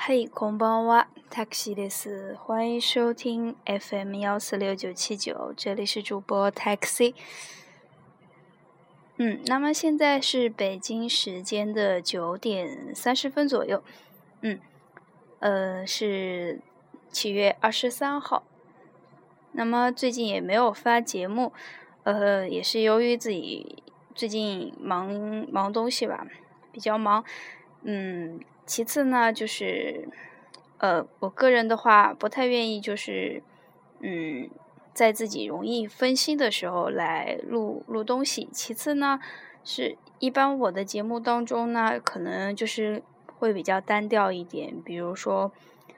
嘿，こんばんは，taxi です。欢迎收听 FM 幺四六九七九，这里是主播 taxi。嗯，那么现在是北京时间的九点三十分左右。嗯，呃，是七月二十三号。那么最近也没有发节目，呃，也是由于自己最近忙忙东西吧，比较忙。嗯。 其次呢，就是，呃，我个人的话不太愿意，就是，嗯，在自己容易分心的时候来录录东西。其次呢，是一般我的节目当中呢，可能就是会比较单调一点，比如说，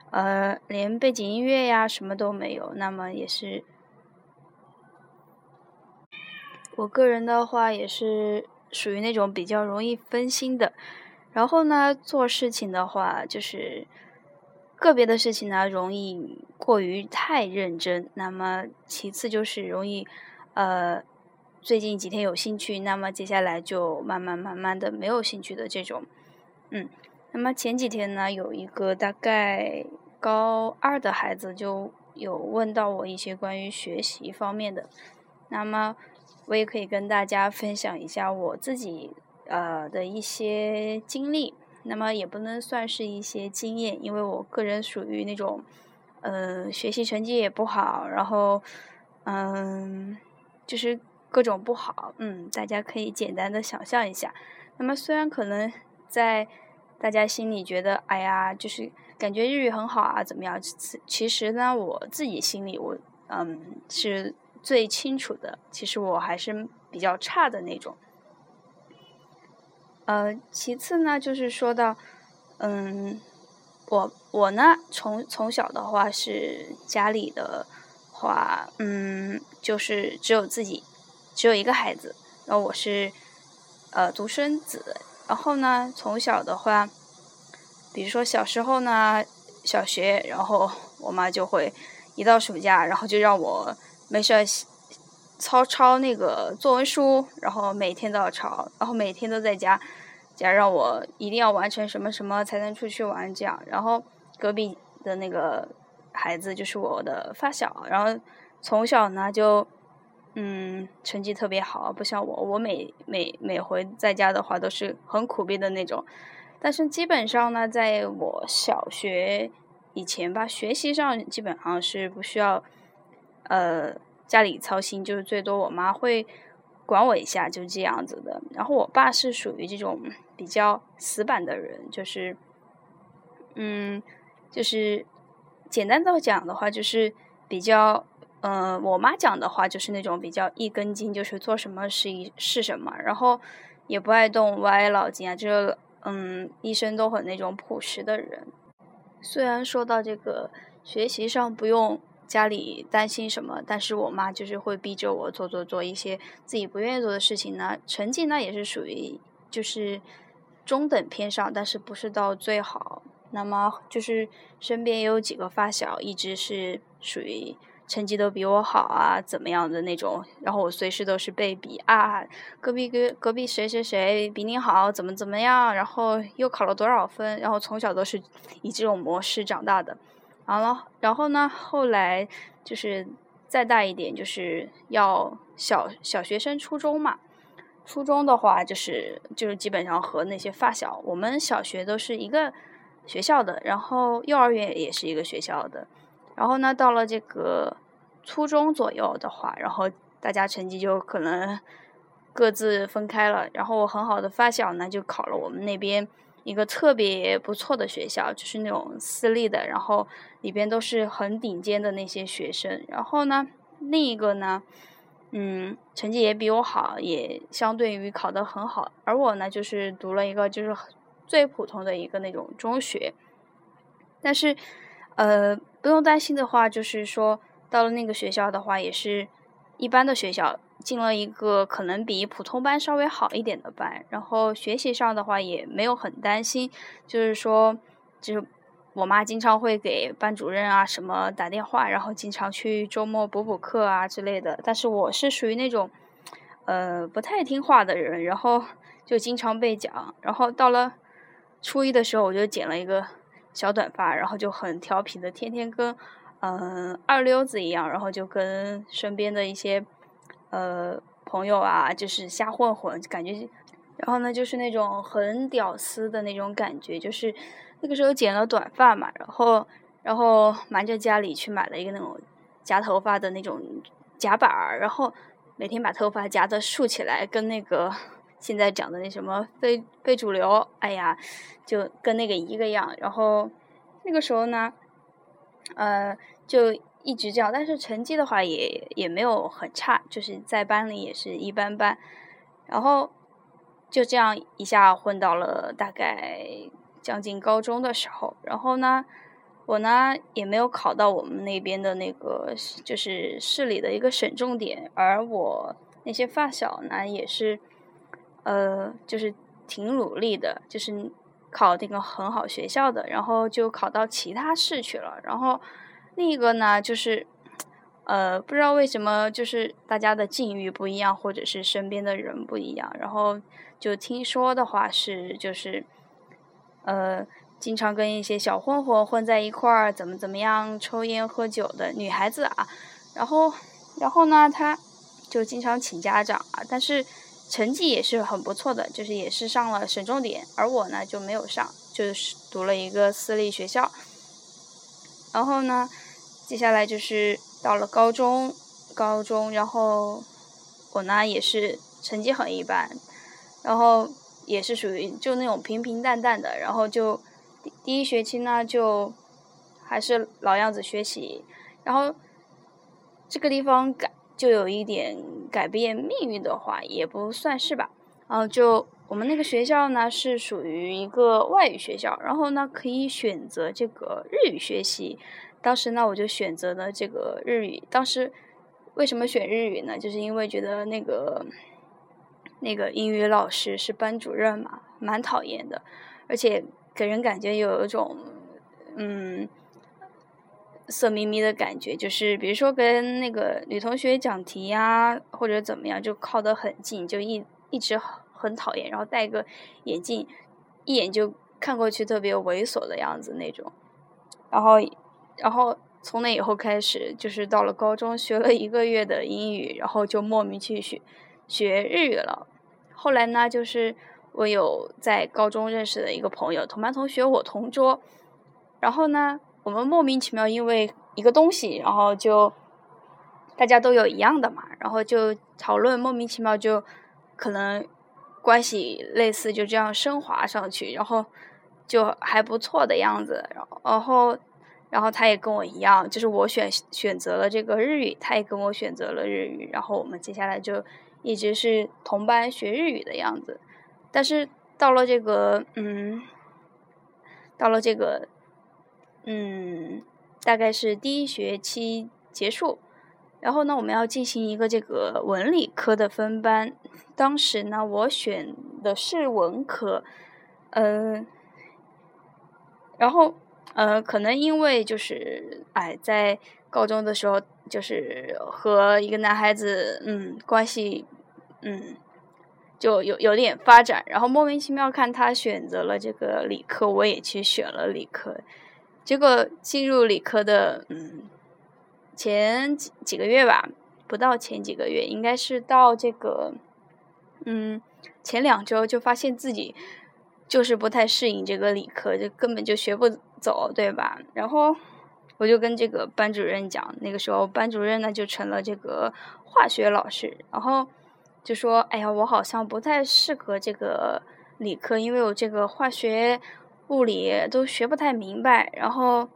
呃，连背景音乐呀什么都没有。那么也是，我个人的话也是属于那种比较容易分心的。然后呢，做事情的话，就是个别的事情呢，容易过于太认真。那么其次就是容易，呃，最近几天有兴趣，那么接下来就慢慢慢慢的没有兴趣的这种。嗯，那么前几天呢，有一个大概高二的孩子就有问到我一些关于学习方面的，那么我也可以跟大家分享一下我自己。呃的一些经历，那么也不能算是一些经验，因为我个人属于那种，呃，学习成绩也不好，然后，嗯，就是各种不好，嗯，大家可以简单的想象一下。那么虽然可能在大家心里觉得，哎呀，就是感觉日语很好啊，怎么样？其实呢，我自己心里我，嗯，是最清楚的。其实我还是比较差的那种。呃，其次呢，就是说到，嗯，我我呢，从从小的话是家里的话，嗯，就是只有自己只有一个孩子，然后我是呃独生子，然后呢，从小的话，比如说小时候呢，小学，然后我妈就会一到暑假，然后就让我没事抄抄那个作文书，然后每天都要抄，然后每天都在家，家让我一定要完成什么什么才能出去玩这样。然后隔壁的那个孩子就是我的发小，然后从小呢就嗯成绩特别好，不像我，我每每每回在家的话都是很苦逼的那种。但是基本上呢，在我小学以前吧，学习上基本上是不需要呃。家里操心就是最多，我妈会管我一下，就这样子的。然后我爸是属于这种比较死板的人，就是，嗯，就是简单的讲的话，就是比较，嗯，我妈讲的话就是那种比较一根筋，就是做什么是一是什么，然后也不爱动歪脑筋啊，就是嗯，一生都很那种朴实的人。虽然说到这个学习上不用。家里担心什么，但是我妈就是会逼着我做做做一些自己不愿意做的事情呢。成绩呢也是属于就是中等偏上，但是不是到最好。那么就是身边也有几个发小，一直是属于成绩都比我好啊，怎么样的那种。然后我随时都是被比啊，隔壁隔隔壁谁谁谁比你好，怎么怎么样，然后又考了多少分。然后从小都是以这种模式长大的。好了，然后呢？后来就是再大一点，就是要小小学生、初中嘛。初中的话，就是就是基本上和那些发小，我们小学都是一个学校的，然后幼儿园也是一个学校的。然后呢，到了这个初中左右的话，然后大家成绩就可能各自分开了。然后我很好的发小呢，就考了我们那边。一个特别不错的学校，就是那种私立的，然后里边都是很顶尖的那些学生。然后呢，另一个呢，嗯，成绩也比我好，也相对于考得很好。而我呢，就是读了一个就是最普通的一个那种中学。但是，呃，不用担心的话，就是说到了那个学校的话，也是一般的学校。进了一个可能比普通班稍微好一点的班，然后学习上的话也没有很担心，就是说，就是我妈经常会给班主任啊什么打电话，然后经常去周末补补课啊之类的。但是我是属于那种，呃，不太听话的人，然后 就经常被讲。然后到了初一的时候，我就剪了一个小短发，然后就很调皮的，天天跟嗯二溜子一样，然后就跟身边的一些呃朋友啊，就是瞎混混，感觉，然后呢就是那种很屌丝的那种感觉，就是那个时候剪了短发嘛，然后然后瞒着家里去买了一个那种夹头发的那种夹板儿，然后每天把头发夹的竖起来，跟那个。现在讲的那什么非非主流，哎呀，就跟那个一个样。然后那个时候呢，呃，就一直这样，但是成绩的话也也没有很差，就是在班里也是一般般。然后就这样一下混到了大概将近高中的时候。然后呢，我呢也没有考到我们那边的那个就是市里的一个省重点，而我那些发小呢也是。呃，就是挺努力的，就是考那个很好学校的，然后就考到其他市去了。然后另一个呢，就是呃，不知道为什么，就是大家的境遇不一样，或者是身边的人不一样。然后就听说的话是，就是呃，经常跟一些小混混混在一块儿，怎么怎么样，抽烟喝酒的女孩子啊。然后，然后呢，他就经常请家长啊，但是。成绩也是很不错的，就是也是上了省重点，而我呢就没有上，就是读了一个私立学校。然后呢，接下来就是到了高中，高中，然后我呢也是成绩很一般，然后也是属于就那种平平淡淡的，然后就第一学期呢就还是老样子学习，然后这个地方改。就有一点改变命运的话，也不算是吧。然后就我们那个学校呢，是属于一个外语学校，然后呢可以选择这个日语学习。当时呢，我就选择了这个日语。当时为什么选日语呢？就是因为觉得那个那个英语老师是班主任嘛，蛮讨厌的，而且给人感觉有一种嗯。色眯眯的感觉，就是比如说跟那个女同学讲题呀，或者怎么样，就靠得很近，就一一直很讨厌。然后戴个眼镜，一眼就看过去特别猥琐的样子那种。然后，然后从那以后开始，就是到了高中学了一个月的英语，然后就莫名去学学日语了。后来呢，就是我有在高中认识的一个朋友，同班同学，我同桌。然后呢？我们莫名其妙因为一个东西，然后就大家都有一样的嘛，然后就讨论，莫名其妙就可能关系类似，就这样升华上去，然后就还不错的样子。然后，然后他也跟我一样，就是我选选择了这个日语，他也跟我选择了日语，然后我们接下来就一直是同班学日语的样子。但是到了这个，嗯，到了这个。嗯，大概是第一学期结束，然后呢，我们要进行一个这个文理科的分班。当时呢，我选的是文科，嗯，然后呃，可能因为就是哎，在高中的时候，就是和一个男孩子，嗯，关系，嗯，就有有点发展，然后莫名其妙看他选择了这个理科，我也去选了理科。结果进入理科的，嗯，前几几个月吧，不到前几个月，应该是到这个，嗯，前两周就发现自己就是不太适应这个理科，就根本就学不走，对吧？然后我就跟这个班主任讲，那个时候班主任呢就成了这个化学老师，然后就说：“哎呀，我好像不太适合这个理科，因为我这个化学。”物理都学不太明白，然后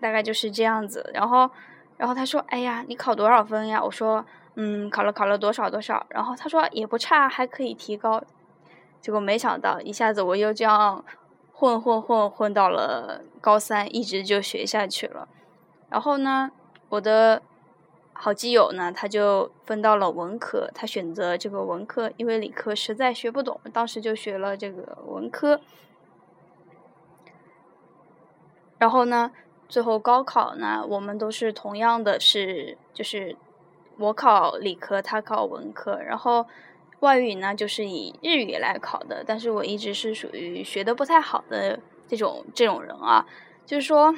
大概就是这样子。然后，然后他说：“哎呀，你考多少分呀？”我说：“嗯，考了考了多少多少。”然后他说：“也不差，还可以提高。”结果没想到，一下子我又这样混混混混到了高三，一直就学下去了。然后呢，我的好基友呢，他就分到了文科，他选择这个文科，因为理科实在学不懂，当时就学了这个文科。然后呢，最后高考呢，我们都是同样的，是就是我考理科，他考文科。然后外语呢，就是以日语来考的。但是我一直是属于学的不太好的这种这种人啊，就是说，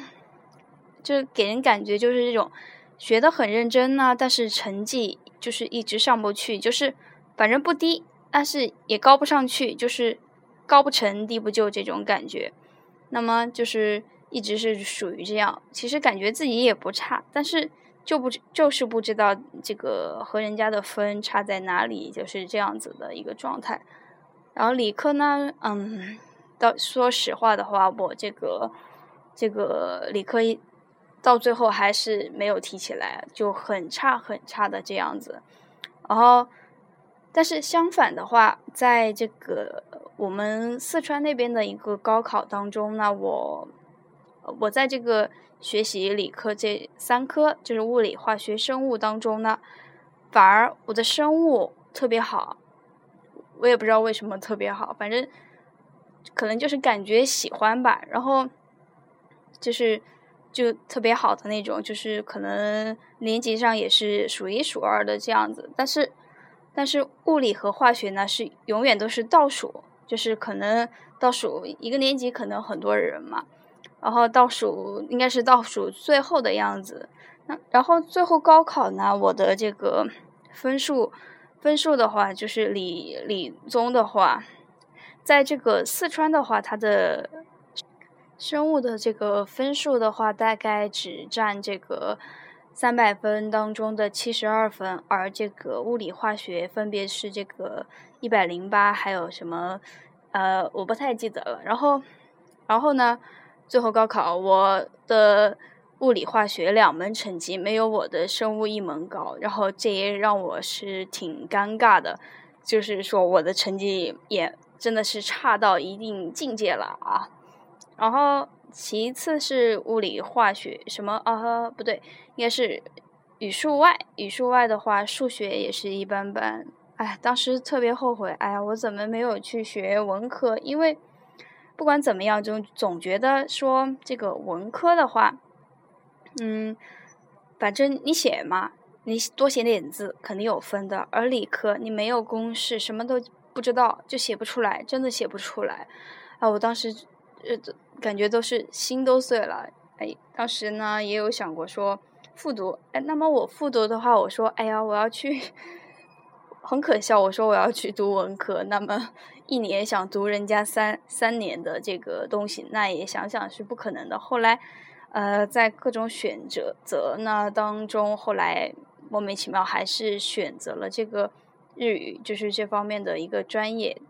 就给人感觉就是这种学的很认真呢，但是成绩就是一直上不去，就是反正不低，但是也高不上去，就是高不成低不就这种感觉。那么就是一直是属于这样，其实感觉自己也不差，但是就不就是不知道这个和人家的分差在哪里，就是这样子的一个状态。然后理科呢，嗯。到说实话的话，我这个这个理科到最后还是没有提起来，就很差很差的这样子。然后，但是相反的话，在这个我们四川那边的一个高考当中呢，我我在这个学习理科这三科，就是物理、化学、生物当中呢，反而我的生物特别好，我也不知道为什么特别好，反正。可能就是感觉喜欢吧，然后就是就特别好的那种，就是可能年级上也是数一数二的这样子。但是，但是物理和化学呢是永远都是倒数，就是可能倒数一个年级可能很多人嘛，然后倒数应该是倒数最后的样子。那然后最后高考呢，我的这个分数分数的话，就是理理综的话。在这个四川的话，它的生物的这个分数的话，大概只占这个三百分当中的七十二分，而这个物理化学分别是这个一百零八，还有什么呃，我不太记得了。然后，然后呢，最后高考我的物理化学两门成绩没有我的生物一门高，然后这也让我是挺尴尬的，就是说我的成绩也。真的是差到一定境界了啊！然后其次是物理化学什么啊？不对，应该是语数外。语数外的话，数学也是一般般。哎，当时特别后悔，哎呀，我怎么没有去学文科？因为不管怎么样，就总觉得说这个文科的话，嗯，反正你写嘛，你多写点字肯定有分的。而理科你没有公式，什么都。不知道就写不出来，真的写不出来，啊！我当时呃感觉都是心都碎了，哎，当时呢也有想过说复读，哎，那么我复读的话，我说哎呀，我要去，很可笑，我说我要去读文科，那么一年想读人家三三年的这个东西，那也想想是不可能的。后来，呃，在各种选择择呢当中，后来莫名其妙还是选择了这个。日语就是这方面的一个专业，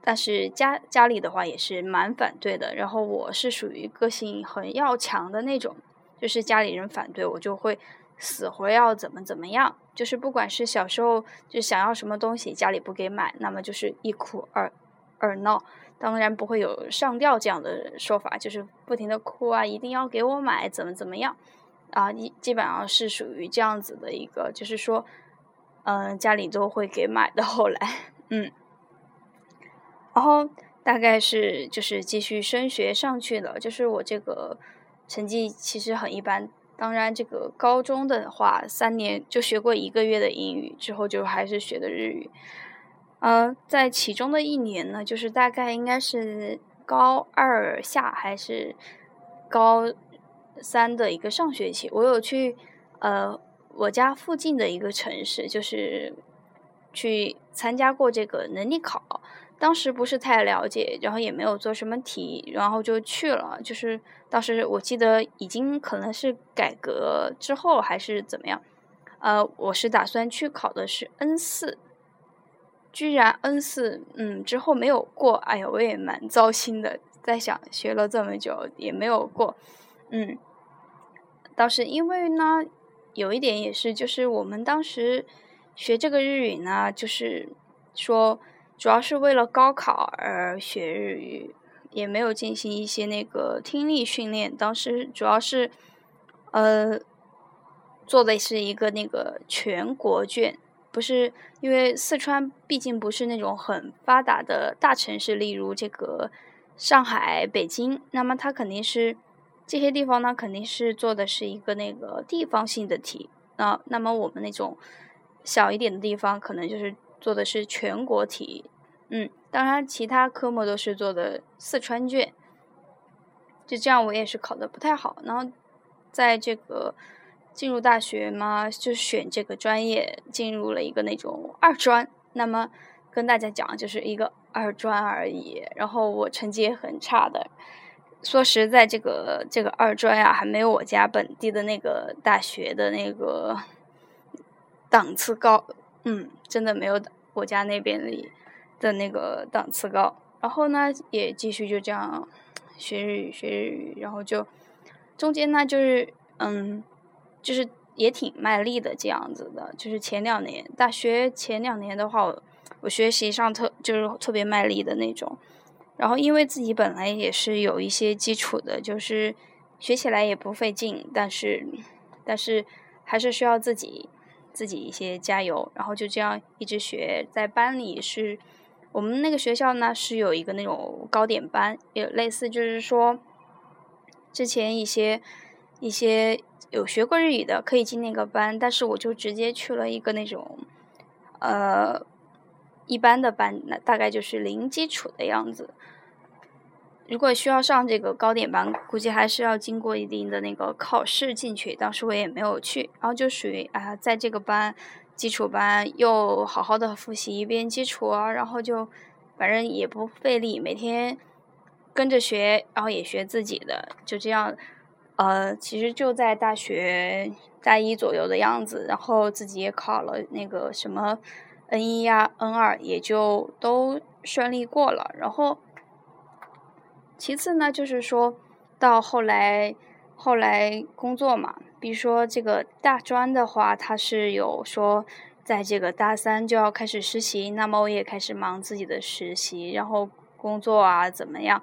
但是家家里的话也是蛮反对的。然后我是属于个性很要强的那种，就是家里人反对我就会死活要怎么怎么样。就是不管是小时候就想要什么东西，家里不给买，那么就是一哭二二闹。当然不会有上吊这样的说法，就是不停的哭啊，一定要给我买，怎么怎么样啊？一基本上是属于这样子的一个，就是说。嗯，家里都会给买的。后来，嗯，然后大概是就是继续升学上去了。就是我这个成绩其实很一般。当然，这个高中的话，三年就学过一个月的英语，之后就还是学的日语。呃，在其中的一年呢，就是大概应该是高二下还是高三的一个上学期，我有去呃。我家附近的一个城市，就是去参加过这个能力考，当时不是太了解，然后也没有做什么题，然后就去了。就是当时我记得已经可能是改革之后还是怎么样，呃，我是打算去考的是 N 四，居然 N 四，嗯，之后没有过，哎呀，我也蛮糟心的，在想学了这么久也没有过，嗯，倒是因为呢。有一点也是，就是我们当时学这个日语呢，就是说主要是为了高考而学日语，也没有进行一些那个听力训练。当时主要是呃做的是一个那个全国卷，不是因为四川毕竟不是那种很发达的大城市，例如这个上海、北京，那么它肯定是。这些地方呢，肯定是做的是一个那个地方性的题啊。那么我们那种小一点的地方，可能就是做的是全国题。嗯，当然其他科目都是做的四川卷。就这样，我也是考的不太好。然后，在这个进入大学嘛，就选这个专业，进入了一个那种二专。那么跟大家讲，就是一个二专而已。然后我成绩也很差的。说实在，这个这个二专呀，还没有我家本地的那个大学的那个档次高。嗯，真的没有我家那边里的那个档次高。然后呢，也继续就这样。学日语，学日语，然后就中间呢，就是嗯，就是也挺卖力的这样子的。就是前两年大学前两年的话，我我学习上特就是特别卖力的那种。然后因为自己本来也是有一些基础的，就是学起来也不费劲，但是但是还是需要自己自己一些加油。然后就这样一直学，在班里是。我们那个学校呢是有一个那种糕点班，也类似就是说，之前一些一些有学过日语的可以进那个班，但是我就直接去了一个那种呃一般的班，那大概就是零基础的样子。如果需要上这个糕点班，估计还是要经过一定的那个考试进去，当时我也没有去，然后就属于啊在这个班。基础班又好好的复习一遍基础啊，然后就反正也不费力，每天跟着学，然后也学自己的，就这样，呃，其实就在大学大一左右的样子，然后自己也考了那个什么 N 一呀、N 二，也就都顺利过了。然后其次呢，就是说到后来，后来工作嘛。比如说这个大专的话，它是有说，在这个大三就要开始实习，那么我也开始忙自己的实习，然后工作啊怎么样，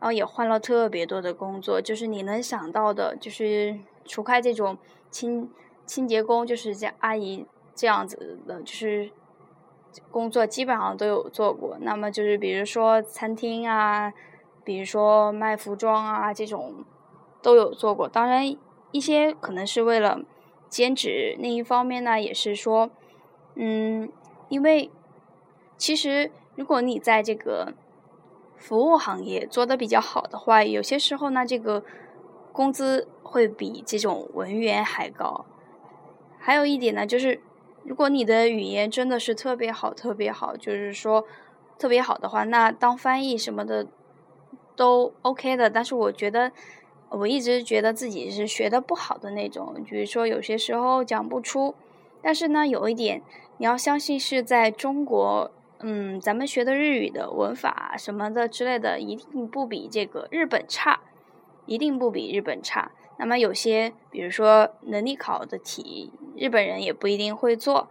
然后也换了特别多的工作，就是你能想到的，就是除开这种清清洁工，就是这阿姨这样子的，就是工作基本上都有做过。那么就是比如说餐厅啊，比如说卖服装啊这种都有做过，当然。一些可能是为了兼职，另一方面呢，也是说，嗯，因为其实如果你在这个服务行业做的比较好的话，有些时候呢，这个工资会比这种文员还高。还有一点呢，就是如果你的语言真的是特别好、特别好，就是说特别好的话，那当翻译什么的都 OK 的。但是我觉得。我一直觉得自己是学的不好的那种，比如说有些时候讲不出。但是呢，有一点你要相信是在中国，嗯，咱们学的日语的文法什么的之类的，一定不比这个日本差，一定不比日本差。那么有些，比如说能力考的题，日本人也不一定会做。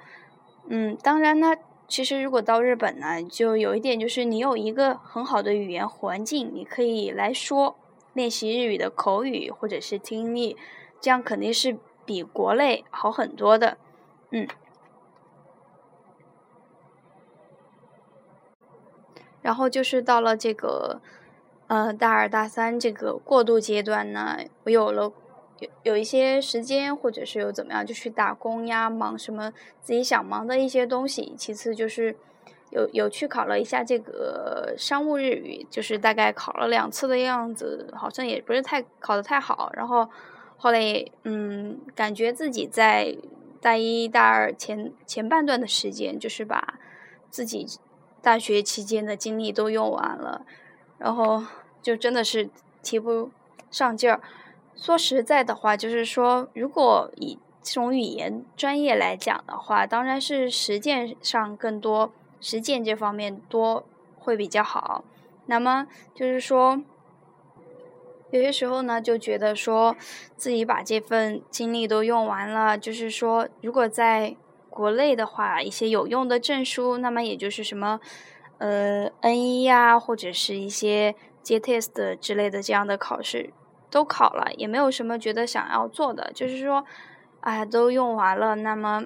嗯，当然呢，其实如果到日本呢，就有一点就是你有一个很好的语言环境，你可以来说。练习日语的口语或者是听力，这样肯定是比国内好很多的，嗯。然后就是到了这个，呃，大二大三这个过渡阶段呢，我有了有有一些时间，或者是有怎么样，就去打工呀，忙什么自己想忙的一些东西。其次就是。有有去考了一下这个商务日语，就是大概考了两次的样子，好像也不是太考的太好。然后后来嗯，感觉自己在大一大二前前半段的时间，就是把自己大学期间的精力都用完了，然后就真的是提不上劲儿。说实在的话，就是说，如果以这种语言专业来讲的话，当然是实践上更多。实践这方面多会比较好。那么就是说，有些时候呢，就觉得说自己把这份精力都用完了。就是说，如果在国内的话，一些有用的证书，那么也就是什么呃 N 一呀，或者是一些 JTest 之类的这样的考试都考了，也没有什么觉得想要做的。就是说，哎，都用完了，那么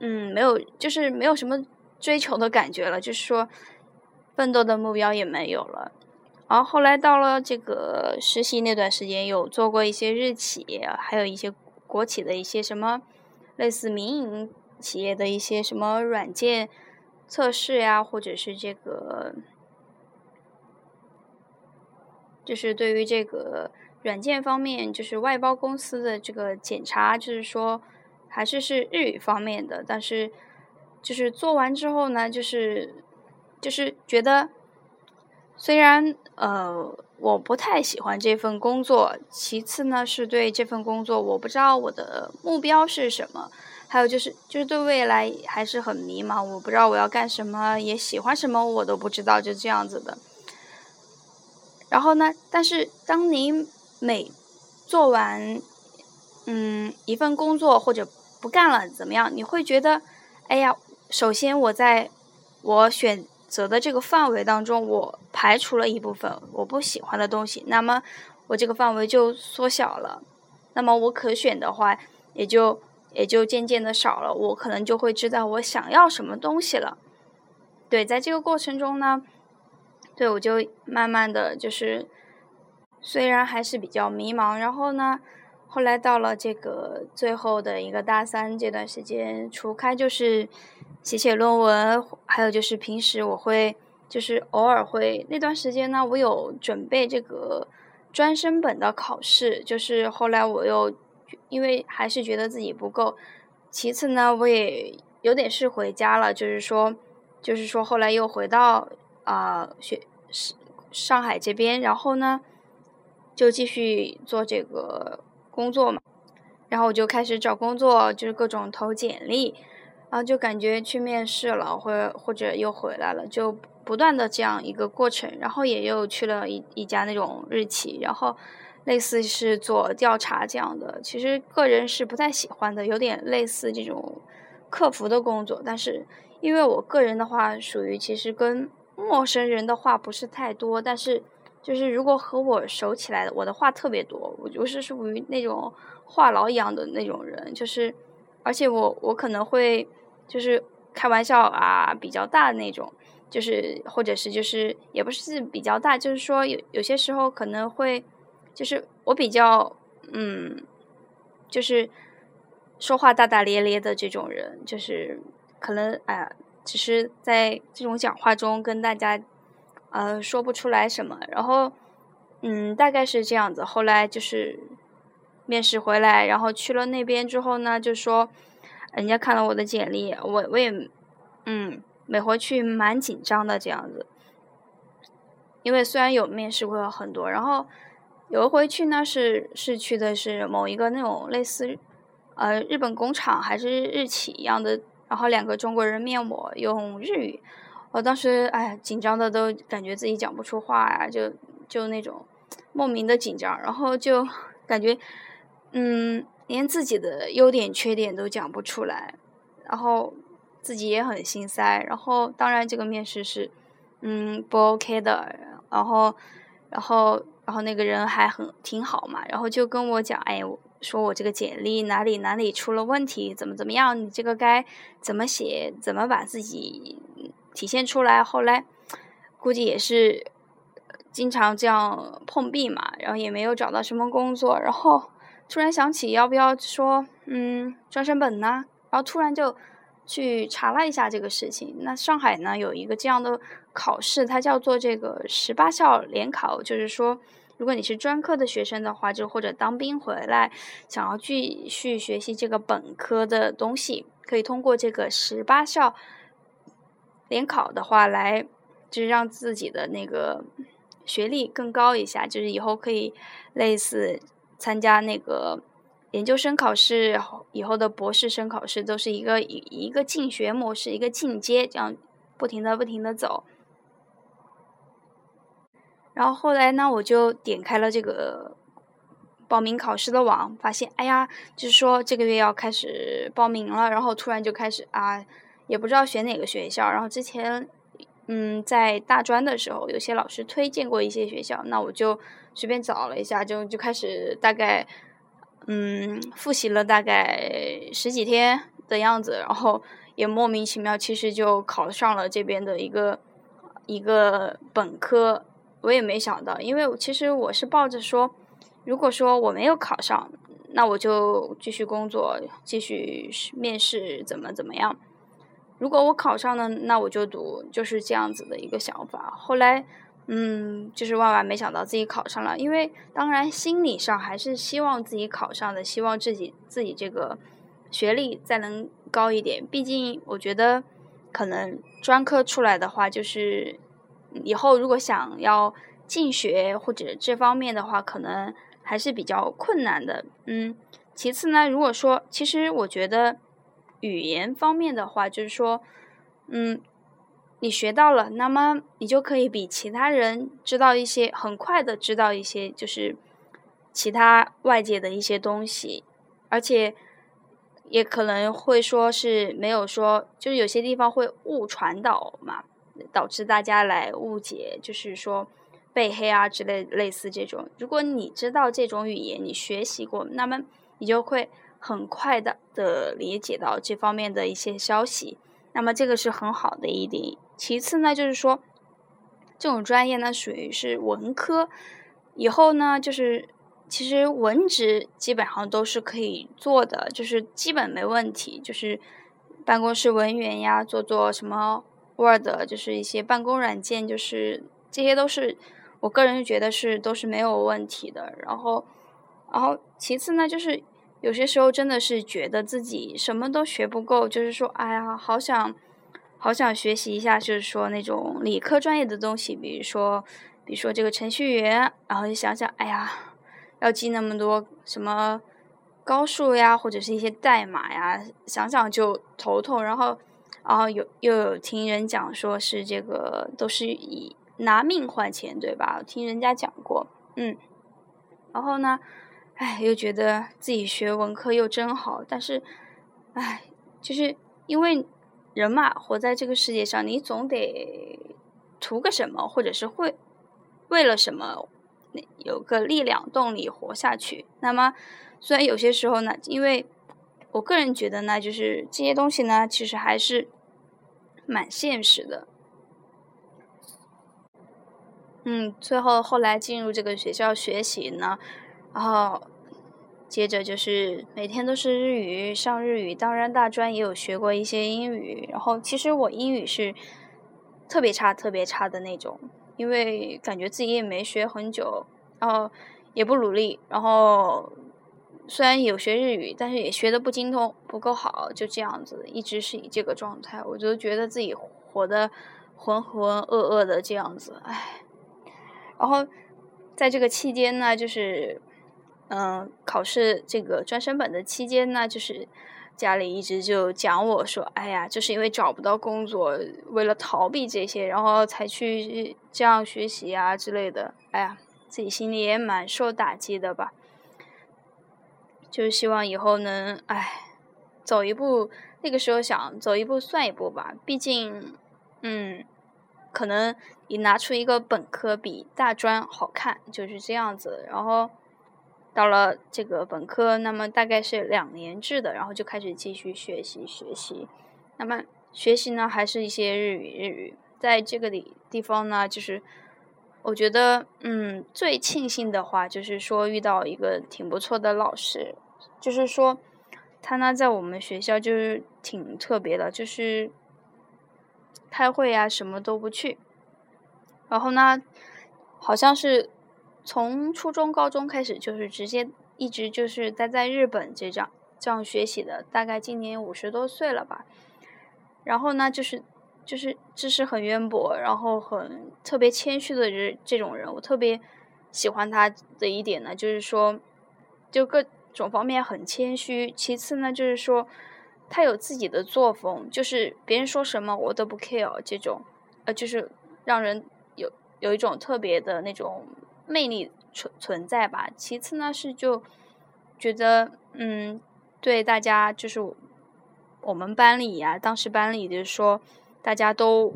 嗯，没有，就是没有什么。追求的感觉了，就是说，奋斗的目标也没有了。然后后来到了这个实习那段时间，有做过一些日企，还有一些国企的一些什么类似民营企业的一些什么软件测试呀，或者是这个，就是对于这个软件方面，就是外包公司的这个检查，就是说还是是日语方面的，但是就是做完之后呢，就是就是觉得虽然呃我不太喜欢这份工作，其次呢是对这份工作我不知道我的目标是什么。还有就是，就是对未来还是很迷茫，我不知道我要干什么，也喜欢什么，我都不知道，就这样子的。然后呢，但是当您每做完，嗯，一份工作或者不干了怎么样，你会觉得，哎呀，首先我在我选择的这个范围当中，我排除了一部分我不喜欢的东西，那么我这个范围就缩小了，那么我可选的话也就。也就渐渐的少了，我可能就会知道我想要什么东西了。对，在这个过程中呢，对我就慢慢的就是，虽然还是比较迷茫，然后呢，后来到了这个最后的一个大三这段时间，除开就是写写论文，还有就是平时我会就是偶尔会那段时间呢，我有准备这个专升本的考试，就是后来我又。因为还是觉得自己不够，其次呢，我也有点事回家了，就是说，就是说后来又回到啊学上上海这边，然后呢，就继续做这个工作嘛，然后我就开始找工作，就是各种投简历，然后就感觉去面试了，或或者又回来了，就不断的这样一个过程，然后也又去了一一家那种日企，然后。类似是做调查这样的，其实个人是不太喜欢的，有点类似这种客服的工作。但是因为我个人的话，属于其实跟陌生人的话不是太多，但是就是如果和我熟起来的，我的话特别多。我就是属于那种话痨一样的那种人，就是而且我我可能会就是开玩笑啊比较大的那种，就是或者是就是也不是比较大，就是说有有些时候可能会。就是我比较，嗯，就是说话大大咧咧的这种人，就是可能哎呀，只是在这种讲话中跟大家，呃，说不出来什么。然后，嗯，大概是这样子。后来就是面试回来，然后去了那边之后呢，就说人家看了我的简历，我我也，嗯，每回去蛮紧张的这样子，因为虽然有面试过很多，然后。有一回去呢，是是去的是某一个那种类似，呃，日本工厂还是日企一样的，然后两个中国人面我用日语，我当时哎紧张的都感觉自己讲不出话呀，就就那种莫名的紧张，然后就感觉嗯连自己的优点缺点都讲不出来，然后自己也很心塞，然后当然这个面试是嗯不 OK 的，然后然后。然后那个人还很挺好嘛，然后就跟我讲，哎，说我这个简历哪里哪里出了问题，怎么怎么样，你这个该怎么写，怎么把自己体现出来。后来估计也是经常这样碰壁嘛，然后也没有找到什么工作，然后突然想起要不要说，嗯，专升本呢？然后突然就。去查了一下这个事情，那上海呢有一个这样的考试，它叫做这个十八校联考，就是说，如果你是专科的学生的话，就或者当兵回来，想要继续学习这个本科的东西，可以通过这个十八校联考的话，来就是让自己的那个学历更高一下，就是以后可以类似参加那个。研究生考试以后的博士生考试都是一个一一个进学模式，一个进阶，这样不停的不停的走。然后后来呢，我就点开了这个报名考试的网，发现哎呀，就是说这个月要开始报名了。然后突然就开始啊，也不知道选哪个学校。然后之前嗯，在大专的时候，有些老师推荐过一些学校，那我就随便找了一下，就就开始大概。嗯，复习了大概十几天的样子，然后也莫名其妙，其实就考上了这边的一个一个本科。我也没想到，因为其实我是抱着说，如果说我没有考上，那我就继续工作，继续面试，怎么怎么样。如果我考上了，那我就读，就是这样子的一个想法。后来，嗯，就是万万没想到自己考上了，因为当然心理上还是希望自己考上的，希望自己自己这个学历再能高一点。毕竟我觉得，可能专科出来的话，就是以后如果想要进学或者这方面的话，可能还是比较困难的。嗯，其次呢，如果说，其实我觉得。语言方面的话，就是说，嗯，你学到了，那么你就可以比其他人知道一些，很快的知道一些，就是其他外界的一些东西，而且也可能会说是没有说，就是有些地方会误传导嘛，导致大家来误解，就是说被黑啊之类类似这种。如果你知道这种语言，你学习过，那么你就会。很快的的理解到这方面的一些消息，那么这个是很好的一点。其次呢，就是说这种专业呢属于是文科，以后呢就是其实文职基本上都是可以做的，就是基本没问题。就是办公室文员呀，做做什么 Word，就是一些办公软件，就是这些都是我个人觉得是都是没有问题的。然后，然后其次呢就是。有些时候真的是觉得自己什么都学不够，就是说，哎呀，好想，好想学习一下，就是说那种理科专业的东西，比如说，比如说这个程序员，然后就想想，哎呀，要记那么多什么高数呀，或者是一些代码呀，想想就头痛。然后，然后有又有听人讲说是这个都是以拿命换钱，对吧？听人家讲过，嗯，然后呢？唉，又觉得自己学文科又真好，但是，唉，就是因为人嘛，活在这个世界上，你总得图个什么，或者是会为了什么，有个力量动力活下去。那么，虽然有些时候呢，因为我个人觉得呢，就是这些东西呢，其实还是蛮现实的。嗯，最后后来进入这个学校学习呢。然后，接着就是每天都是日语上日语，当然大专也有学过一些英语。然后其实我英语是特别差、特别差的那种，因为感觉自己也没学很久，然后也不努力。然后虽然有学日语，但是也学的不精通，不够好，就这样子，一直是以这个状态。我就觉得自己活的浑浑噩噩的这样子，唉。然后在这个期间呢，就是。嗯，考试这个专升本的期间呢，就是家里一直就讲我说，哎呀，就是因为找不到工作，为了逃避这些，然后才去这样学习啊之类的。哎呀，自己心里也蛮受打击的吧。就是希望以后能，哎，走一步，那个时候想走一步算一步吧。毕竟，嗯，可能你拿出一个本科比大专好看，就是这样子。然后。到了这个本科，那么大概是两年制的，然后就开始继续学习学习。那么学习呢，还是一些日语日语。在这个里地方呢，就是我觉得，嗯，最庆幸的话，就是说遇到一个挺不错的老师，就是说他呢在我们学校就是挺特别的，就是开会啊什么都不去，然后呢，好像是。从初中、高中开始，就是直接一直就是待在日本这样这样学习的，大概今年五十多岁了吧。然后呢，就是就是知识很渊博，然后很特别谦虚的这这种人，我特别喜欢他的一点呢，就是说就各种方面很谦虚。其次呢，就是说他有自己的作风，就是别人说什么我都不 care 这种，呃，就是让人有有一种特别的那种。魅力存存在吧。其次呢，是就觉得，嗯，对大家就是我们班里呀，当时班里就是说，大家都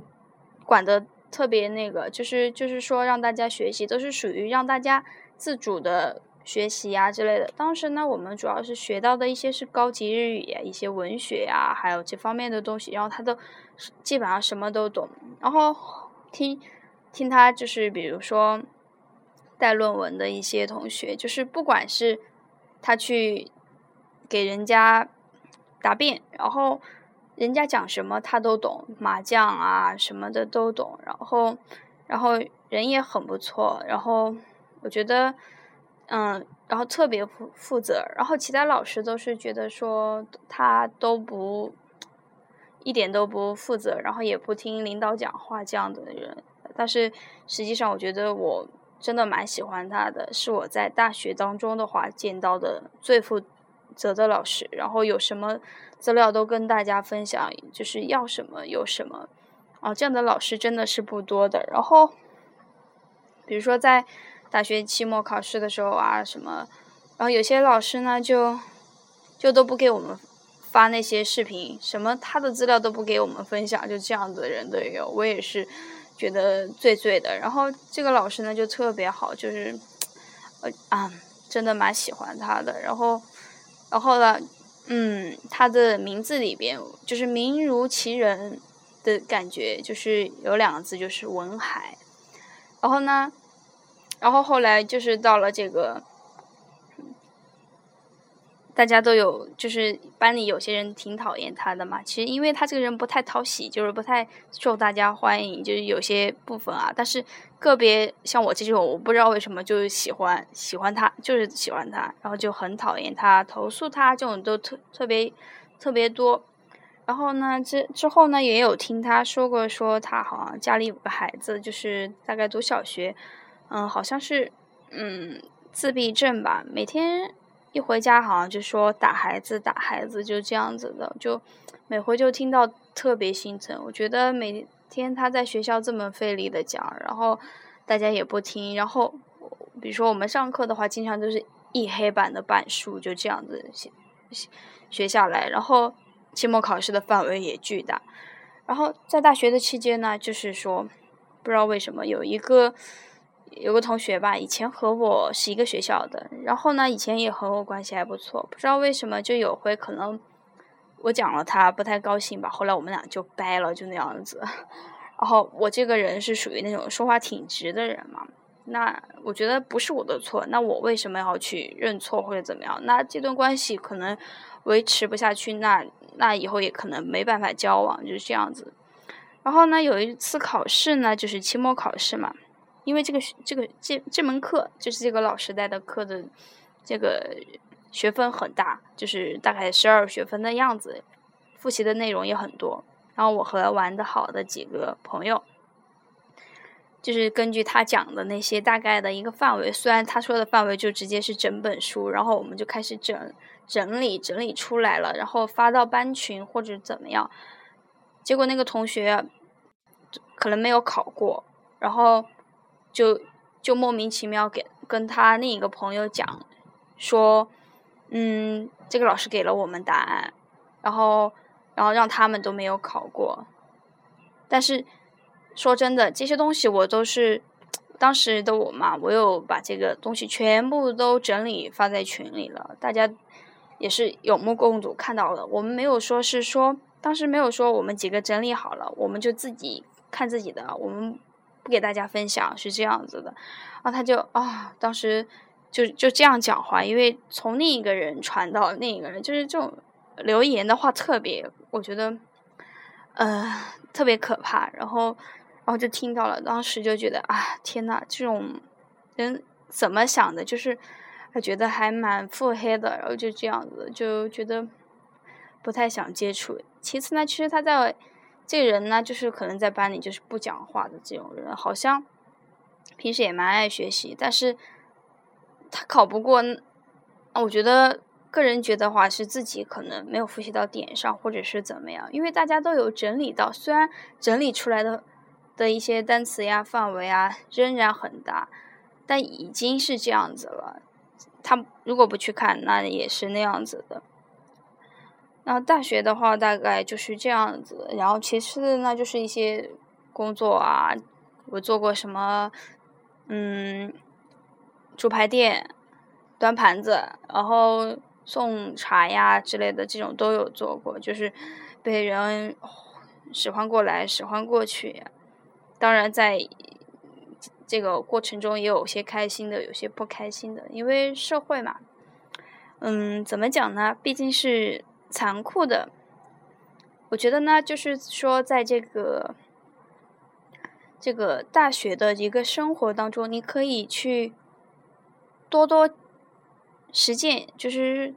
管的特别那个，就是就是说让大家学习都是属于让大家自主的学习呀之类的。当时呢，我们主要是学到的一些是高级日语呀，一些文学呀，还有这方面的东西，然后他都基本上什么都懂。然后听听他就是比如说。带论文的一些同学，就是不管是他去给人家答辩，然后人家讲什么他都懂，麻将啊什么的都懂，然后，然后人也很不错，然后我觉得，嗯，然后特别负负责，然后其他老师都是觉得说他都不一点都不负责，然后也不听领导讲话这样的人，但是实际上我觉得我真的蛮喜欢他的，是我在大学当中的话见到的最负责的老师，然后有什么。资料都跟大家分享，就是要什么有什么，哦，这样的老师真的是不多的。然后，比如说在大学期末考试的时候啊，什么，然后有些老师呢就就都不给我们发那些视频，什么他的资料都不给我们分享，就这样子的人都有。我也是觉得醉醉的。然后这个老师呢就特别好，就是呃啊，真的蛮喜欢他的。然后，然后呢？嗯，他的名字里边就是名如其人的感觉，就是有两个字，就是文海。然后呢，然后后来就是到了这个。大家都有，就是班里有些人挺讨厌他的嘛。其实因为他这个人不太讨喜，就是不太受大家欢迎，就是有些部分啊。但是个别像我这种，我不知道为什么就是喜欢喜欢他，就是喜欢他，然后就很讨厌他，投诉他这种都特特别特别多。然后呢，之之后呢，也有听他说过，说他好像家里有个孩子，就是大概读小学，嗯，好像是嗯自闭症吧，每天。一回家好像就说打孩子打孩子就这样子的，就 每回就听到特别心疼。我觉得每天他在学校这么费力的讲，然后大家也不听，然后比如说我们上课的话，经常都是一黑板的板书就这样子学学下来，然后期末考试的范围也巨大。然后在大学的期间呢，就是说不知道为什么有一个。有个同学吧，以前和我是一个学校的，然后呢，以前也和我关系还不错，不知道为什么就有回可能我讲了他不太高兴吧，后来我们俩就掰了，就那样子。然后我这个人是属于那种说话挺直的人嘛，那我觉得不是我的错，那我为什么要去认错或者怎么样？那这段关系可能维持不下去，那那以后也可能没办法交往，就是这样子。然后呢，有一次考试呢，就是期末考试嘛。因为这个这个这这门课就是这个老师带的课的，这个学分很大，就是大概十二学分的样子，复习的内容也很多。然后我和玩的好的几个朋友，就是根据他讲的那些大概的一个范围，虽然他说的范围就直接是整本书，然后我们就开始整整理整理出来了，然后发到班群或者怎么样。结果那个同学可能没有考过，然后。就就莫名其妙给跟他另一个朋友讲，说，嗯，这个老师给了我们答案，然后然后让他们都没有考过，但是说真的，这些东西我都是当时的我嘛，我有把这个东西全部都整理发在群里了，大家也是有目共睹看到了。我们没有说是说当时没有说我们几个整理好了，我们就自己看自己的，我们。不给大家分享是这样子的，然后他就啊，当时就就这样讲话，因为从另一个人传到另一个人，就是这种留言的话，特别我觉得，呃，特别可怕。然后，然后就听到了，当时就觉得啊，天呐，这种人怎么想的？就是觉得还蛮腹黑的，然后就这样子，就觉得不太想接触。其次呢，其实他在。这个人呢，就是可能在班里就是不讲话的这种人，好像平时也蛮爱学习，但是他考不过，我觉得个人觉得话是自己可能没有复习到点上，或者是怎么样，因为大家都有整理到，虽然整理出来的的一些单词呀、范围啊仍然很大，但已经是这样子了。他如果不去看，那也是那样子的。然后大学的话大概就是这样子，然后其次呢就是一些工作啊，我做过什么，嗯，猪排店，端盘子，然后送茶呀之类的这种都有做过，就是被人使唤过来使唤过去，当然在这个过程中也有些开心的，有些不开心的，因为社会嘛，嗯，怎么讲呢？毕竟是。残酷的，我觉得呢，就是说在这个这个大学的一个生活当中，你可以去多多实践，就是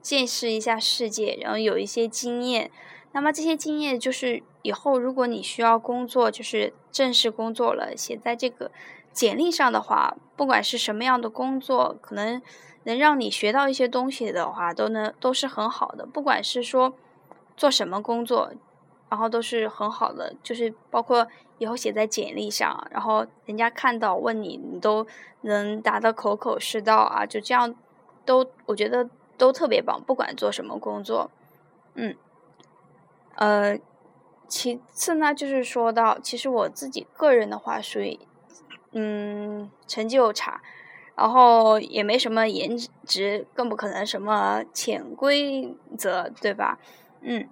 见识一下世界，然后有一些经验。那么这些经验就是以后如果你需要工作，就是正式工作了，写在这个简历上的话，不管是什么样的工作，可能能让你学到一些东西的话，都能都是很好的。不管是说做什么工作，然后都是很好的，就是包括以后写在简历上，然后人家看到问你，你都能答得口口是道啊，就这样都我觉得都特别棒。不管做什么工作，嗯。呃，其次呢，就是说到，其实我自己个人的话，属于，嗯，成就差，然后也没什么颜值，更不可能什么潜规则，对吧？嗯，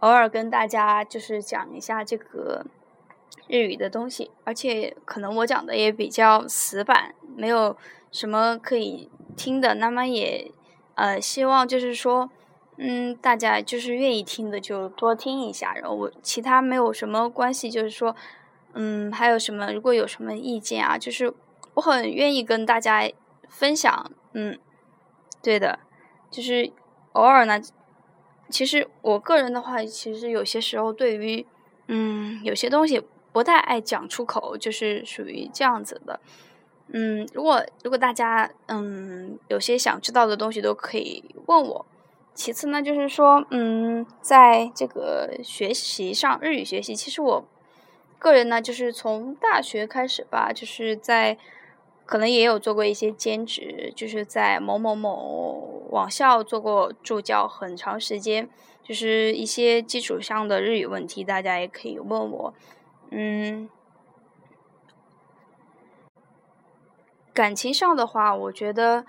偶尔跟大家就是讲一下这个日语的东西，而且可能我讲的也比较死板，没有什么可以听的，那么也，呃，希望就是说。嗯，大家就是愿意听的就多听一下，然后我其他没有什么关系，就是说，嗯，还有什么如果有什么意见啊，就是我很愿意跟大家分享，嗯，对的，就是偶尔呢，其实我个人的话，其实有些时候对于，嗯，有些东西不太爱讲出口，就是属于这样子的，嗯，如果如果大家嗯有些想知道的东西都可以问我。其次呢，就是说，嗯，在这个学习上，日语学习，其实我个人呢，就是从大学开始吧，就是在可能也有做过一些兼职，就是在某某某网校做过助教很长时间，就是一些基础上的日语问题，大家也可以问我，嗯，感情上的话，我觉得。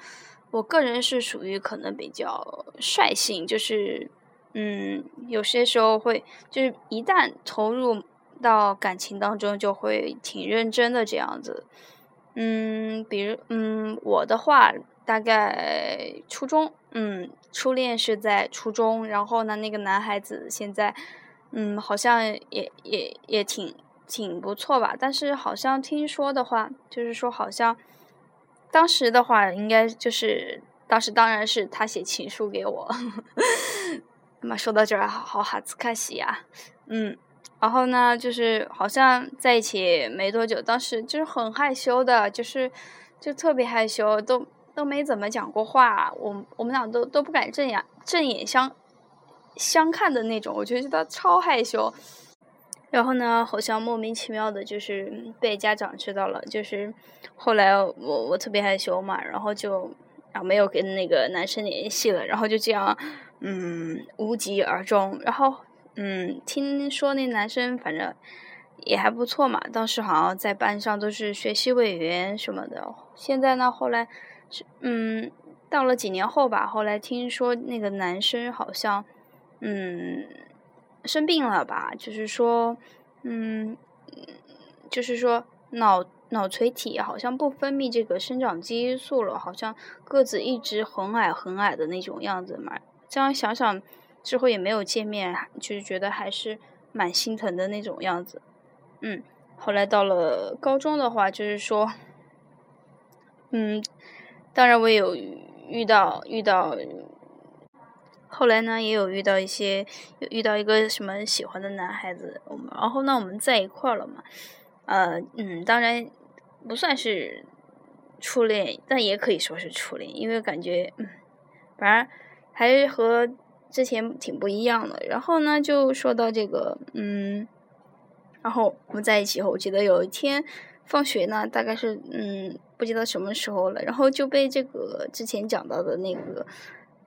我个人是属于可能比较率性，就是，嗯，有些时候会，就是一旦投入到感情当中，就会挺认真的这样子。嗯，比如，嗯，我的话，大概初中，嗯，初恋是在初中，然后呢，那个男孩子现在，嗯，好像也也也挺挺不错吧，但是好像听说的话，就是说好像。当时的话，应该就是当时当然是他写情书给我。那么说到这儿，好哈兹卡西呀，嗯，然后呢，就是好像在一起没多久，当时就是很害羞的，就是就特别害羞，都都没怎么讲过话，我我们俩都都不敢正眼正眼相相看的那种，我觉得他超害羞。然后呢，好像莫名其妙的，就是被家长知道了。就是后来我我特别害羞嘛，然后就啊没有跟那个男生联系了。然后就这样，嗯，无疾而终。然后嗯，听说那男生反正也还不错嘛，当时好像在班上都是学习委员什么的。现在呢，后来是嗯，到了几年后吧，后来听说那个男生好像嗯。生病了吧？就是说，嗯，就是说脑脑垂体好像不分泌这个生长激素了，好像个子一直很矮很矮的那种样子嘛。这样想想之后也没有见面，就是觉得还是蛮心疼的那种样子。嗯，后来到了高中的话，就是说，嗯，当然我有遇到遇到。后来呢，也有遇到一些，有遇到一个什么喜欢的男孩子，我们然后呢，我们在一块了嘛，呃，嗯，当然不算是初恋，但也可以说是初恋，因为感觉，嗯，反正还和之前挺不一样的。然后呢，就说到这个，嗯，然后我们在一起后，我记得有一天放学呢，大概是嗯，不记得什么时候了，然后就被这个之前讲到的那个。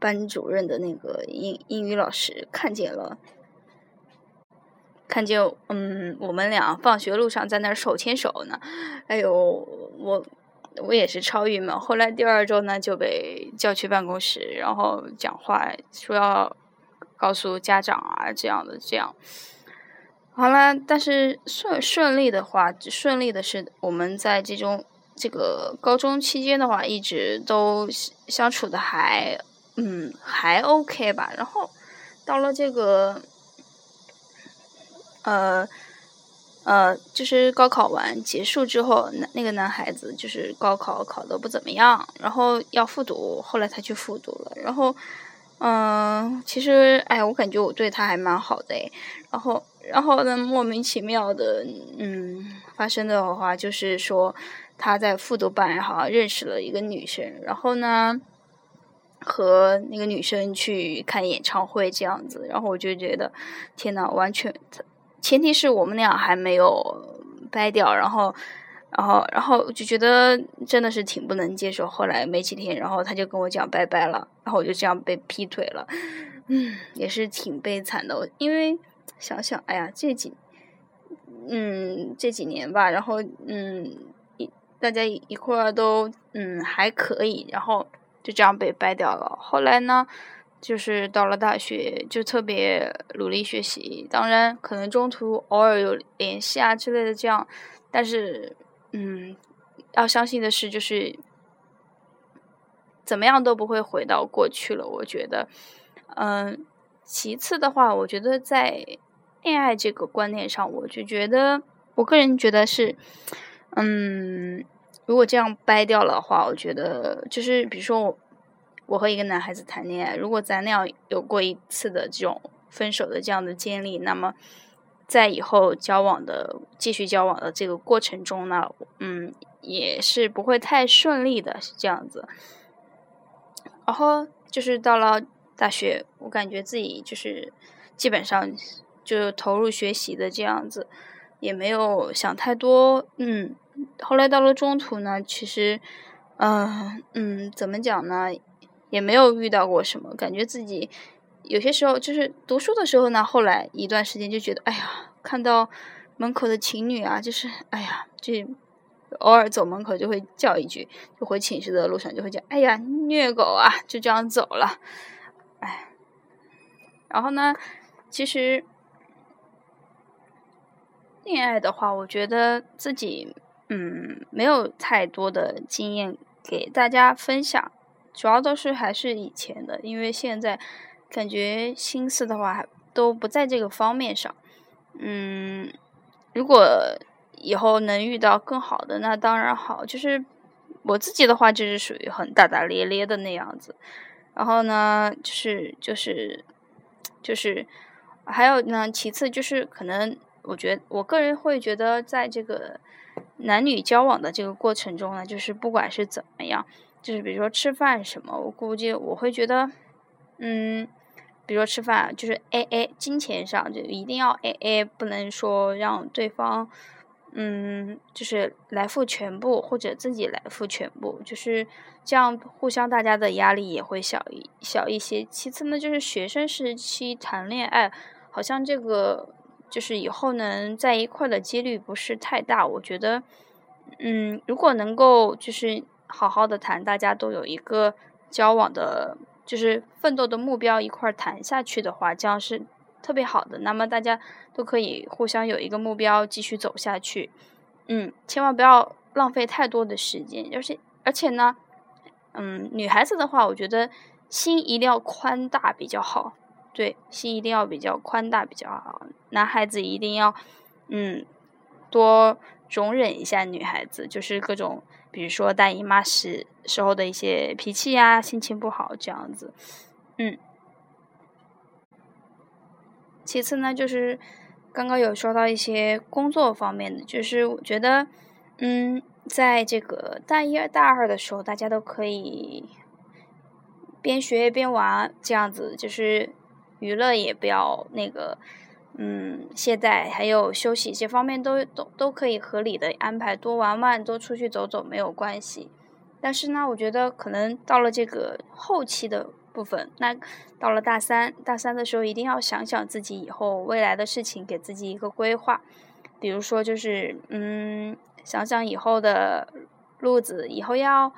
班主任的那个英英语老师看见了，看见嗯，我们俩放学路上在那儿手牵手呢，哎呦，我我也是超郁闷。后来第二周呢就被叫去办公室，然后讲话说要告诉家长啊，这样的这样。好了，但是顺顺利的话，顺利的是我们在这种这个高中期间的话，一直都相处的还。嗯，还 OK 吧。然后到了这个呃呃，就是高考完结束之后，那那个男孩子就是高考考的不怎么样，然后要复读，后来他去复读了，然后嗯，其实哎，我感觉我对他还蛮好的，然后然后呢，莫名其妙的嗯发生的话就是说他在复读班好像认识了一个女生，然后呢。和那个女生去看演唱会这样子，然后我就觉得，天呐，完全，前提是我们俩还没有掰掉，然后，然后，然后就觉得真的是挺不能接受。后来没几天，然后他就跟我讲拜拜了，然后我就这样被劈腿了，嗯，也是挺悲惨的。因为想想，哎呀，这几，嗯，这几年吧，然后，嗯，一大家一块儿都，嗯，还可以，然后。就这样被掰掉了。后来呢，就是到了大学，就特别努力学习。当然，可能中途偶尔有联系啊之类的这样，但是，嗯，要相信的是，就是怎么样都不会回到过去了。我觉得，嗯，其次的话，我觉得在恋爱这个观念上，我就觉得，我个人觉得是，嗯。如果这样掰掉了的话，我觉得就是比如说我我和一个男孩子谈恋爱，如果咱俩有过一次的这种分手的这样的经历，那么在以后交往的继续交往的这个过程中呢，嗯，也是不会太顺利的，是这样子。然后就是到了大学，我感觉自己就是基本上就投入学习的这样子，也没有想太多，嗯。后来到了中途呢，其实，嗯嗯，怎么讲呢，也没有遇到过什么，感觉自己有些时候就是读书的时候呢，后来一段时间就觉得，哎呀，看到门口的情侣啊，就是哎呀，就偶尔走门口就会叫一句，就回寝室的路上就会叫，哎呀，虐狗啊，就这样走了，哎，然后呢，其实恋爱的话，我觉得自己。嗯，没有太多的经验给大家分享，主要都是还是以前的，因为现在感觉心思的话都不在这个方面上。嗯，如果以后能遇到更好的，那当然好。就是我自己的话，就是属于很大大咧咧的那样子。然后呢，就是就是就是还有呢，其次就是可能，我觉得我个人会觉得，在这个。男女交往的这个过程中呢，就是不管是怎么样，就是比如说吃饭什么，我估计我会觉得，嗯，比如说吃饭就是 A A，金钱上就一定要 A A，不能说让对方，嗯，就是来付全部或者自己来付全部，就是这样，互相大家的压力也会小一小一些。其次呢，就是学生时期谈恋爱，好像这个。就是以后能在一块的几率不是太大，我觉得，嗯，如果能够就是好好的谈，大家都有一个交往的，就是奋斗的目标，一块谈下去的话，这样是特别好的。那么大家都可以互相有一个目标，继续走下去。嗯，千万不要浪费太多的时间，而且而且呢，嗯，女孩子的话，我觉得心一定要宽大比较好。对，心一定要比较宽大比较好。男孩子一定要，嗯，多容忍一下女孩子，就是各种，比如说大姨妈时时候的一些脾气呀、心情不好这样子，嗯。其次呢，就是刚刚有说到一些工作方面的，就是我觉得，嗯，在这个大一、大二的时候，大家都可以边学边玩，这样子就是。娱乐也不要那个，嗯，懈怠，还有休息这方面都都都可以合理的安排，多玩玩，多出去走走没有关系。但是呢，我觉得可能到了这个后期的部分，那到了大三，大三的时候一定要想想自己以后未来的事情，给自己一个规划。比如说，就是嗯，想想以后的路子，以后要。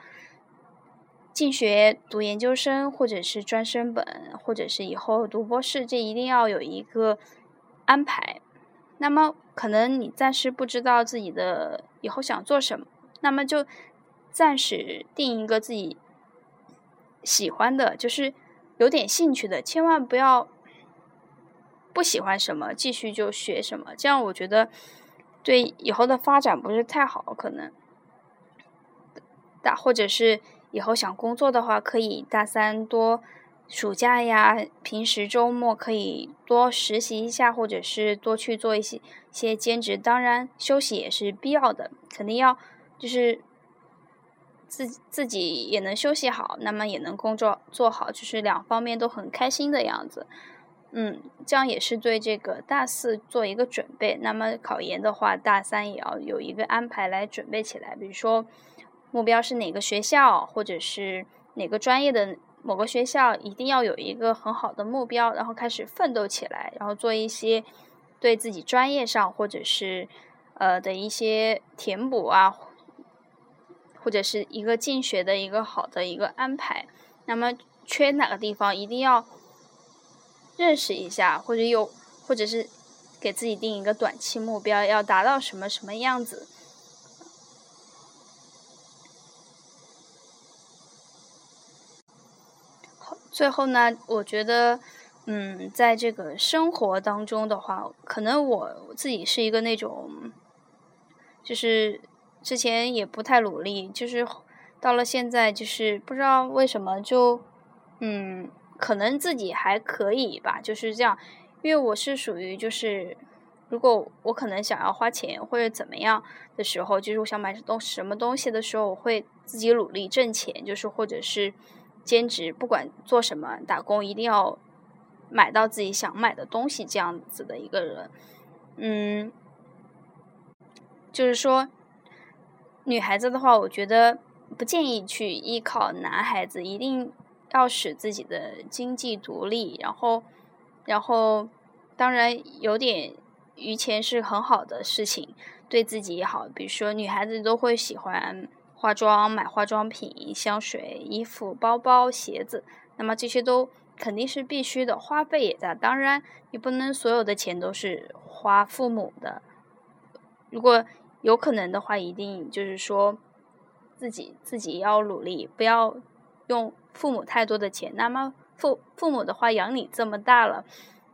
进学读研究生，或者是专升本，或者是以后读博士，这一定要有一个安排。那么，可能你暂时不知道自己的以后想做什么，那么就暂时定一个自己喜欢的，就是有点兴趣的，千万不要不喜欢什么，继续就学什么，这样我觉得对以后的发展不是太好，可能大或者是以后想工作的话，可以大三多暑假呀，平时周末可以多实习一下，或者是多去做一些些兼职，当然休息也是必要的，肯定要就是自自己也能休息好，那么也能工作做好，就是两方面都很开心的样子。嗯，这样也是对这个大四做一个准备。那么考研的话，大三也要有一个安排来准备起来。比如说，目标是哪个学校，或者是哪个专业的某个学校，一定要有一个很好的目标，然后开始奋斗起来，然后做一些对自己专业上或者是呃的一些填补啊，或者是一个进学的一个好的一个安排。那么缺哪个地方，一定要。认识一下，或者有，或者是给自己定一个短期目标，要达到什么什么样子。最后呢，我觉得，嗯，在这个生活当中的话，可能我自己是一个那种，就是之前也不太努力，就是到了现在，就是不知道为什么就，嗯。可能自己还可以吧，就是这样，因为我是属于就是，如果我可能想要花钱或者怎么样的时候，就是我想买东什么东西的时候，我会自己努力挣钱，就是或者是兼职，不管做什么打工，一定要买到自己想买的东西，这样子的一个人，嗯，就是说，女孩子的话，我觉得不建议去依靠男孩子，一定。要使自己的经济独立，然后，然后，当然有点余钱是很好的事情，对自己也好。比如说，女孩子都会喜欢化妆，买化妆品、香水、衣服、包包、鞋子，那么这些都肯定是必须的，花费也大。当然，你不能所有的钱都是花父母的，如果有可能的话，一定就是说自己自己要努力，不要用。父母太多的钱，那么父父母的话养你这么大了，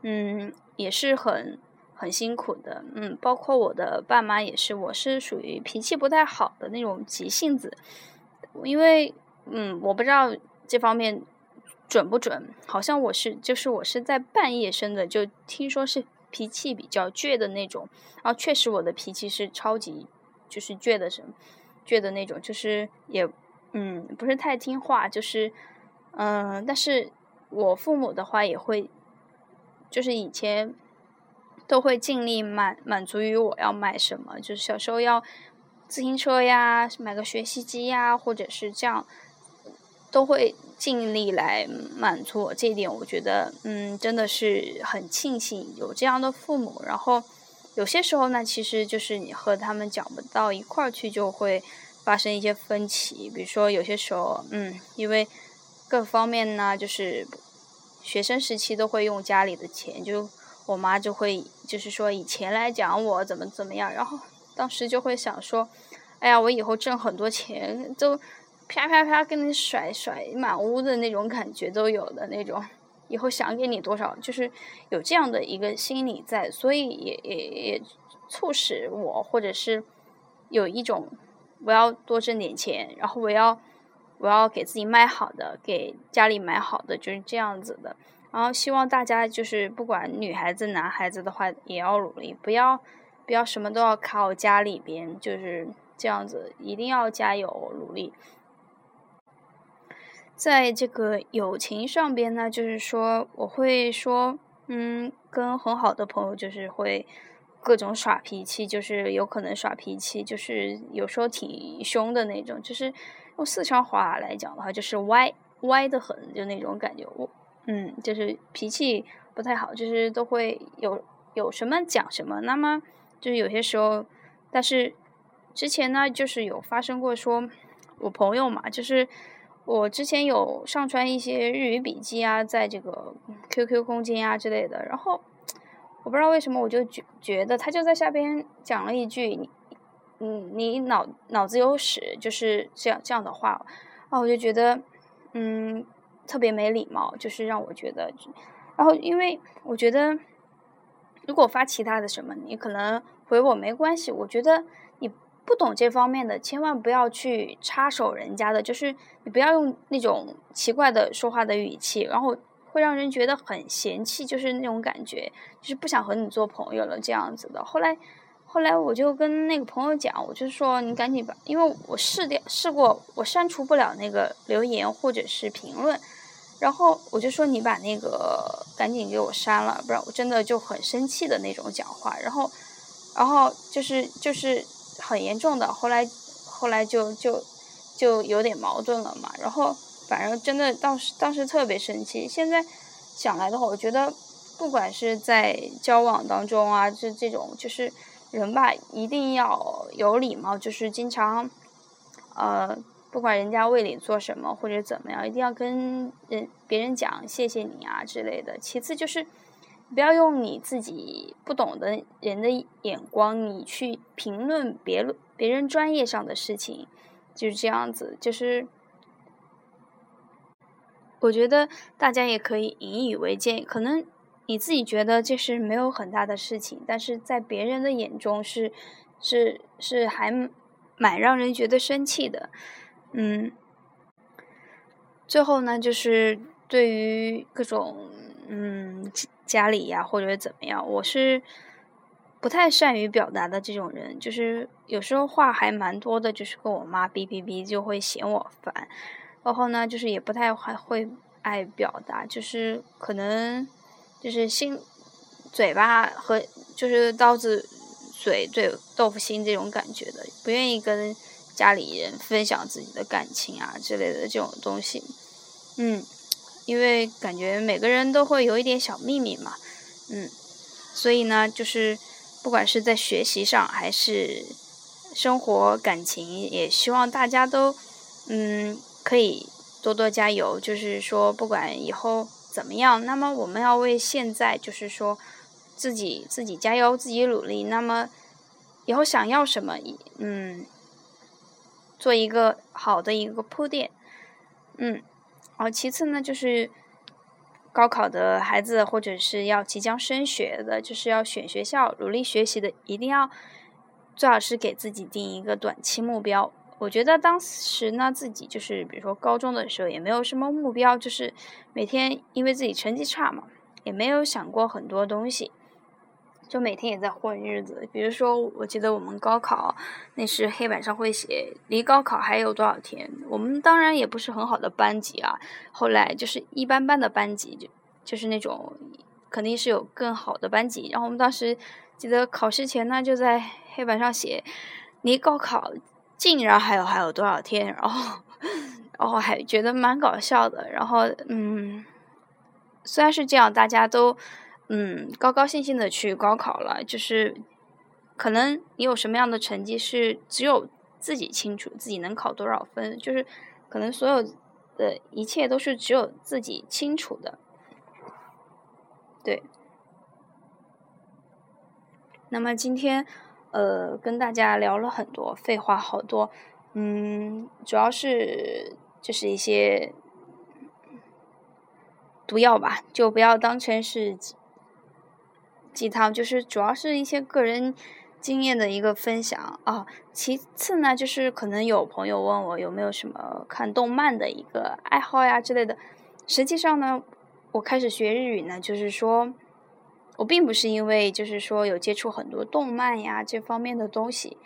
嗯，也是很很辛苦的，嗯，包括我的爸妈也是，我是属于脾气不太好的那种急性子，因为嗯，我不知道这方面准不准，好像我是就是我是在半夜生的，就听说是脾气比较倔的那种，然后确实我的脾气是超级就是倔的什倔的那种，就是也。嗯，不是太听话，就是，嗯，但是我父母的话也会，就是以前都会尽力满满足于我要买什么，就是小时候要自行车呀，买个学习机呀，或者是这样，都会尽力来满足我。这一点我觉得，嗯，真的是很庆幸有这样的父母。然后有些时候呢，其实就是你和他们讲不到一块儿去，就会。发生一些分歧，比如说有些时候，嗯，因为各方面呢，就是学生时期都会用家里的钱，就我妈就会就是说以前来讲我怎么怎么样，然后当时就会想说，哎呀，我以后挣很多钱，都啪啪啪跟你甩甩满屋的那种感觉都有的那种，以后想给你多少，就是有这样的一个心理在，所以也也也促使我或者是有一种。我要多挣点钱，然后我要，我要给自己买好的，给家里买好的，就是这样子的。然后希望大家就是不管女孩子、男孩子的话，也要努力，不要不要什么都要靠家里边，就是这样子，一定要加油努力。在这个友情上边呢，就是说我会说，嗯，跟很好的朋友就是会。各种耍脾气，就是有可能耍脾气，就是有时候挺凶的那种。就是用四川话来讲的话，就是歪歪的很，就那种感觉。我嗯，就是脾气不太好，就是都会有有什么讲什么。那么就是有些时候，但是之前呢，就是有发生过，说我朋友嘛，就是我之前有上传一些日语笔记啊，在这个 QQ 空间啊之类的，然后。我不知道为什么，我就觉觉得他就在下边讲了一句：“你，嗯，你脑脑子有屎”，就是这样这样的话，啊，我就觉得，嗯，特别没礼貌，就是让我觉得，然后因为我觉得，如果发其他的什么，你可能回我没关系。我觉得你不懂这方面的，千万不要去插手人家的，就是你不要用那种奇怪的说话的语气，然后会让人觉得很嫌弃，就是那种感觉，就是不想和你做朋友了这样子的。后来，后来我就跟那个朋友讲，我就说你赶紧把，因为我试掉试过，我删除不了那个留言或者是评论。然后我就说你把那个赶紧给我删了，不然我真的就很生气的那种讲话。然后，然后就是就是很严重的。后来后来就就就有点矛盾了嘛。然后反正真的当时当时特别生气。现在想来的话，我觉得不管是在交往当中啊，这这种就是人吧，一定要有礼貌，就是经常呃。不管人家为你做什么或者怎么样，一定要跟人别人讲谢谢你啊之类的。其次就是不要用你自己不懂的人的眼光，你去评论别别人专业上的事情，就是这样子。就是我觉得大家也可以引以为戒。可能你自己觉得这是没有很大的事情，但是在别人的眼中是是是还蛮让人觉得生气的。嗯，最后呢，就是对于各种嗯家里呀或者怎么样，我是不太善于表达的这种人，就是有时候话还蛮多的，就是跟我妈哔哔哔就会嫌我烦，然后呢，就是也不太还会爱表达，就是可能就是心嘴巴和就是刀子嘴对豆腐心这种感觉的，不愿意跟。家里人分享自己的感情啊之类的这种东西，嗯，因为感觉每个人都会有一点小秘密嘛，嗯，所以呢，就是不管是在学习上还是生活感情，也希望大家都嗯可以多多加油。就是说，不管以后怎么样，那么我们要为现在就是说自己自己加油，自己努力。那么以后想要什么，嗯。做一个好的一个铺垫，嗯，然后其次呢，就是高考的孩子或者是要即将升学的，就是要选学校、努力学习的，一定要最好是给自己定一个短期目标。我觉得当时呢，自己就是比如说高中的时候也没有什么目标，就是每天因为自己成绩差嘛，也没有想过很多东西。就每天也在混日子，比如说，我记得我们高考那时黑板上会写离高考还有多少天。我们当然也不是很好的班级啊，后来就是一般般的班级，就就是那种肯定是有更好的班级。然后我们当时记得考试前呢，就在黑板上写离高考竟然还有还有多少天，然后然后还觉得蛮搞笑的。然后嗯，虽然是这样，大家都。嗯，高高兴兴的去高考了，就是可能你有什么样的成绩是只有自己清楚，自己能考多少分，就是可能所有的一切都是只有自己清楚的。对。那么今天呃跟大家聊了很多，废话好多，嗯，主要是就是一些毒药吧，就不要当成是。鸡汤就是主要是一些个人经验的一个分享啊。其次呢，就是可能有朋友问我有没有什么看动漫的一个爱好呀之类的。实际上呢，我开始学日语呢，就是说我并不是因为就是说有接触很多动漫呀这方面的东西，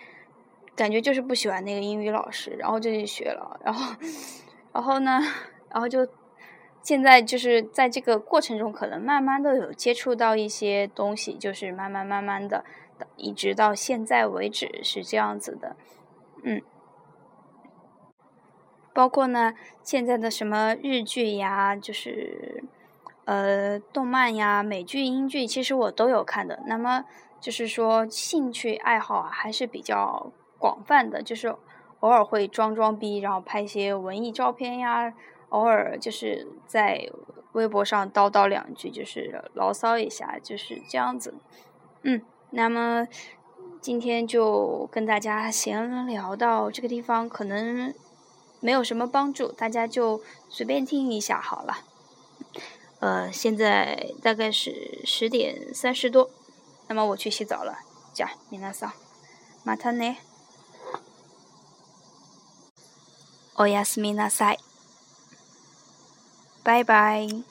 感觉就是不喜欢那个英语老师，然后就去学了。然后，然后呢，然后就。现在就是在这个过程中，可能慢慢的有接触到一些东西，就是慢慢慢慢的，一直到现在为止是这样子的，嗯，包括呢现在的什么日剧呀，就是呃动漫呀、美剧、英剧，其实我都有看的。那么就是说兴趣爱好啊还是比较广泛的，就是偶尔会装装逼，然后拍一些文艺照片呀。偶尔就是在微博上叨叨两句，就是牢骚一下，就是这样子。嗯，那么今天就跟大家闲聊到这个地方，可能没有什么帮助，大家就随便听一下好了。呃，现在大概是十点三十多。 那么我去洗澡了。じゃ、皆さん、またね。おやすみなさい。 拜拜。